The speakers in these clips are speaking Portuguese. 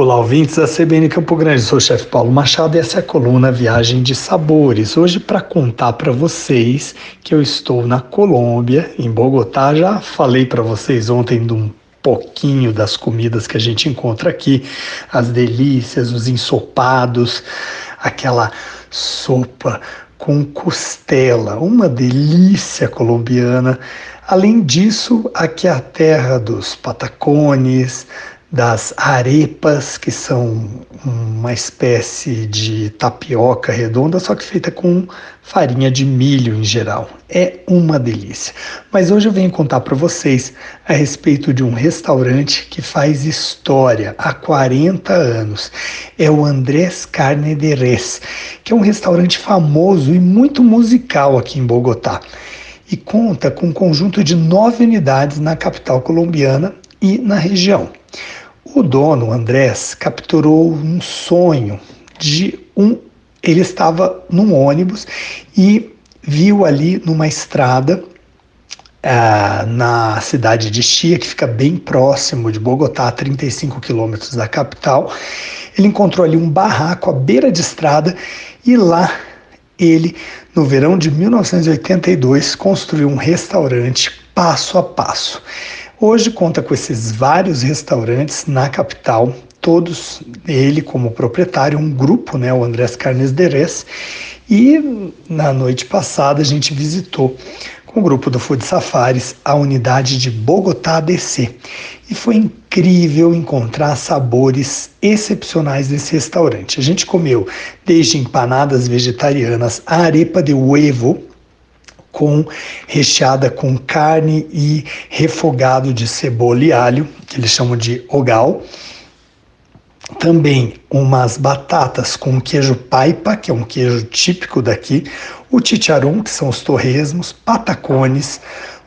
Olá, ouvintes da CBN Campo Grande. Sou o chefe Paulo Machado e essa é a coluna Viagem de Sabores. Hoje, para contar para vocês que eu estou na Colômbia, em Bogotá. Já falei para vocês ontem de um pouquinho das comidas que a gente encontra aqui, as delícias, os ensopados, aquela sopa com costela, uma delícia colombiana. Além disso, aqui é a terra dos patacones, das arepas, que são uma espécie de tapioca redonda, só que feita com farinha de milho em geral. É uma delícia. Mas hoje eu venho contar para vocês a respeito de um restaurante que faz história há 40 anos. É o Andrés Carne de Res, que é um restaurante famoso e muito musical aqui em Bogotá. E conta com um conjunto de nove unidades na capital colombiana e na região. O dono, Andrés, capturou um sonho de um. Ele estava num ônibus e viu ali numa estrada ah, na cidade de Chia, que fica bem próximo de Bogotá, a 35 quilômetros da capital. Ele encontrou ali um barraco à beira de estrada e lá ele, no verão de 1982, construiu um restaurante passo a passo. Hoje conta com esses vários restaurantes na capital, todos ele como proprietário, um grupo, né, o Andrés Carnes Deres, e na noite passada a gente visitou com o grupo do Food Safaris a unidade de Bogotá DC. E foi incrível encontrar sabores excepcionais nesse restaurante. A gente comeu desde empanadas vegetarianas, a arepa de huevo, com recheada com carne e refogado de cebola e alho, que eles chamam de ogal. Também umas batatas com queijo paipa, que é um queijo típico daqui, o chicharrón, que são os torresmos, patacones,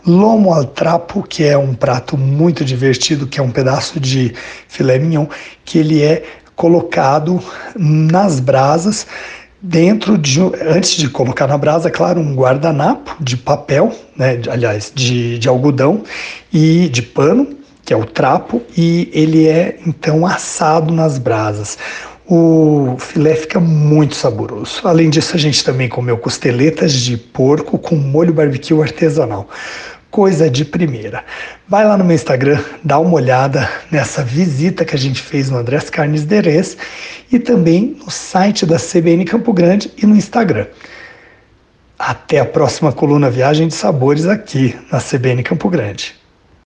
lomo al trapo, que é um prato muito divertido, que é um pedaço de filé mignon, que ele é colocado nas brasas dentro de, antes de colocar na brasa, claro, um guardanapo de papel, né, aliás, de, de algodão e de pano, que é o trapo, e ele é então assado nas brasas. O filé fica muito saboroso. Além disso, a gente também comeu costeletas de porco com molho barbecue artesanal coisa de primeira. Vai lá no meu Instagram, dá uma olhada nessa visita que a gente fez no Andrés Carnes Derez e também no site da CBN Campo Grande e no Instagram. Até a próxima coluna Viagem de Sabores aqui na CBN Campo Grande.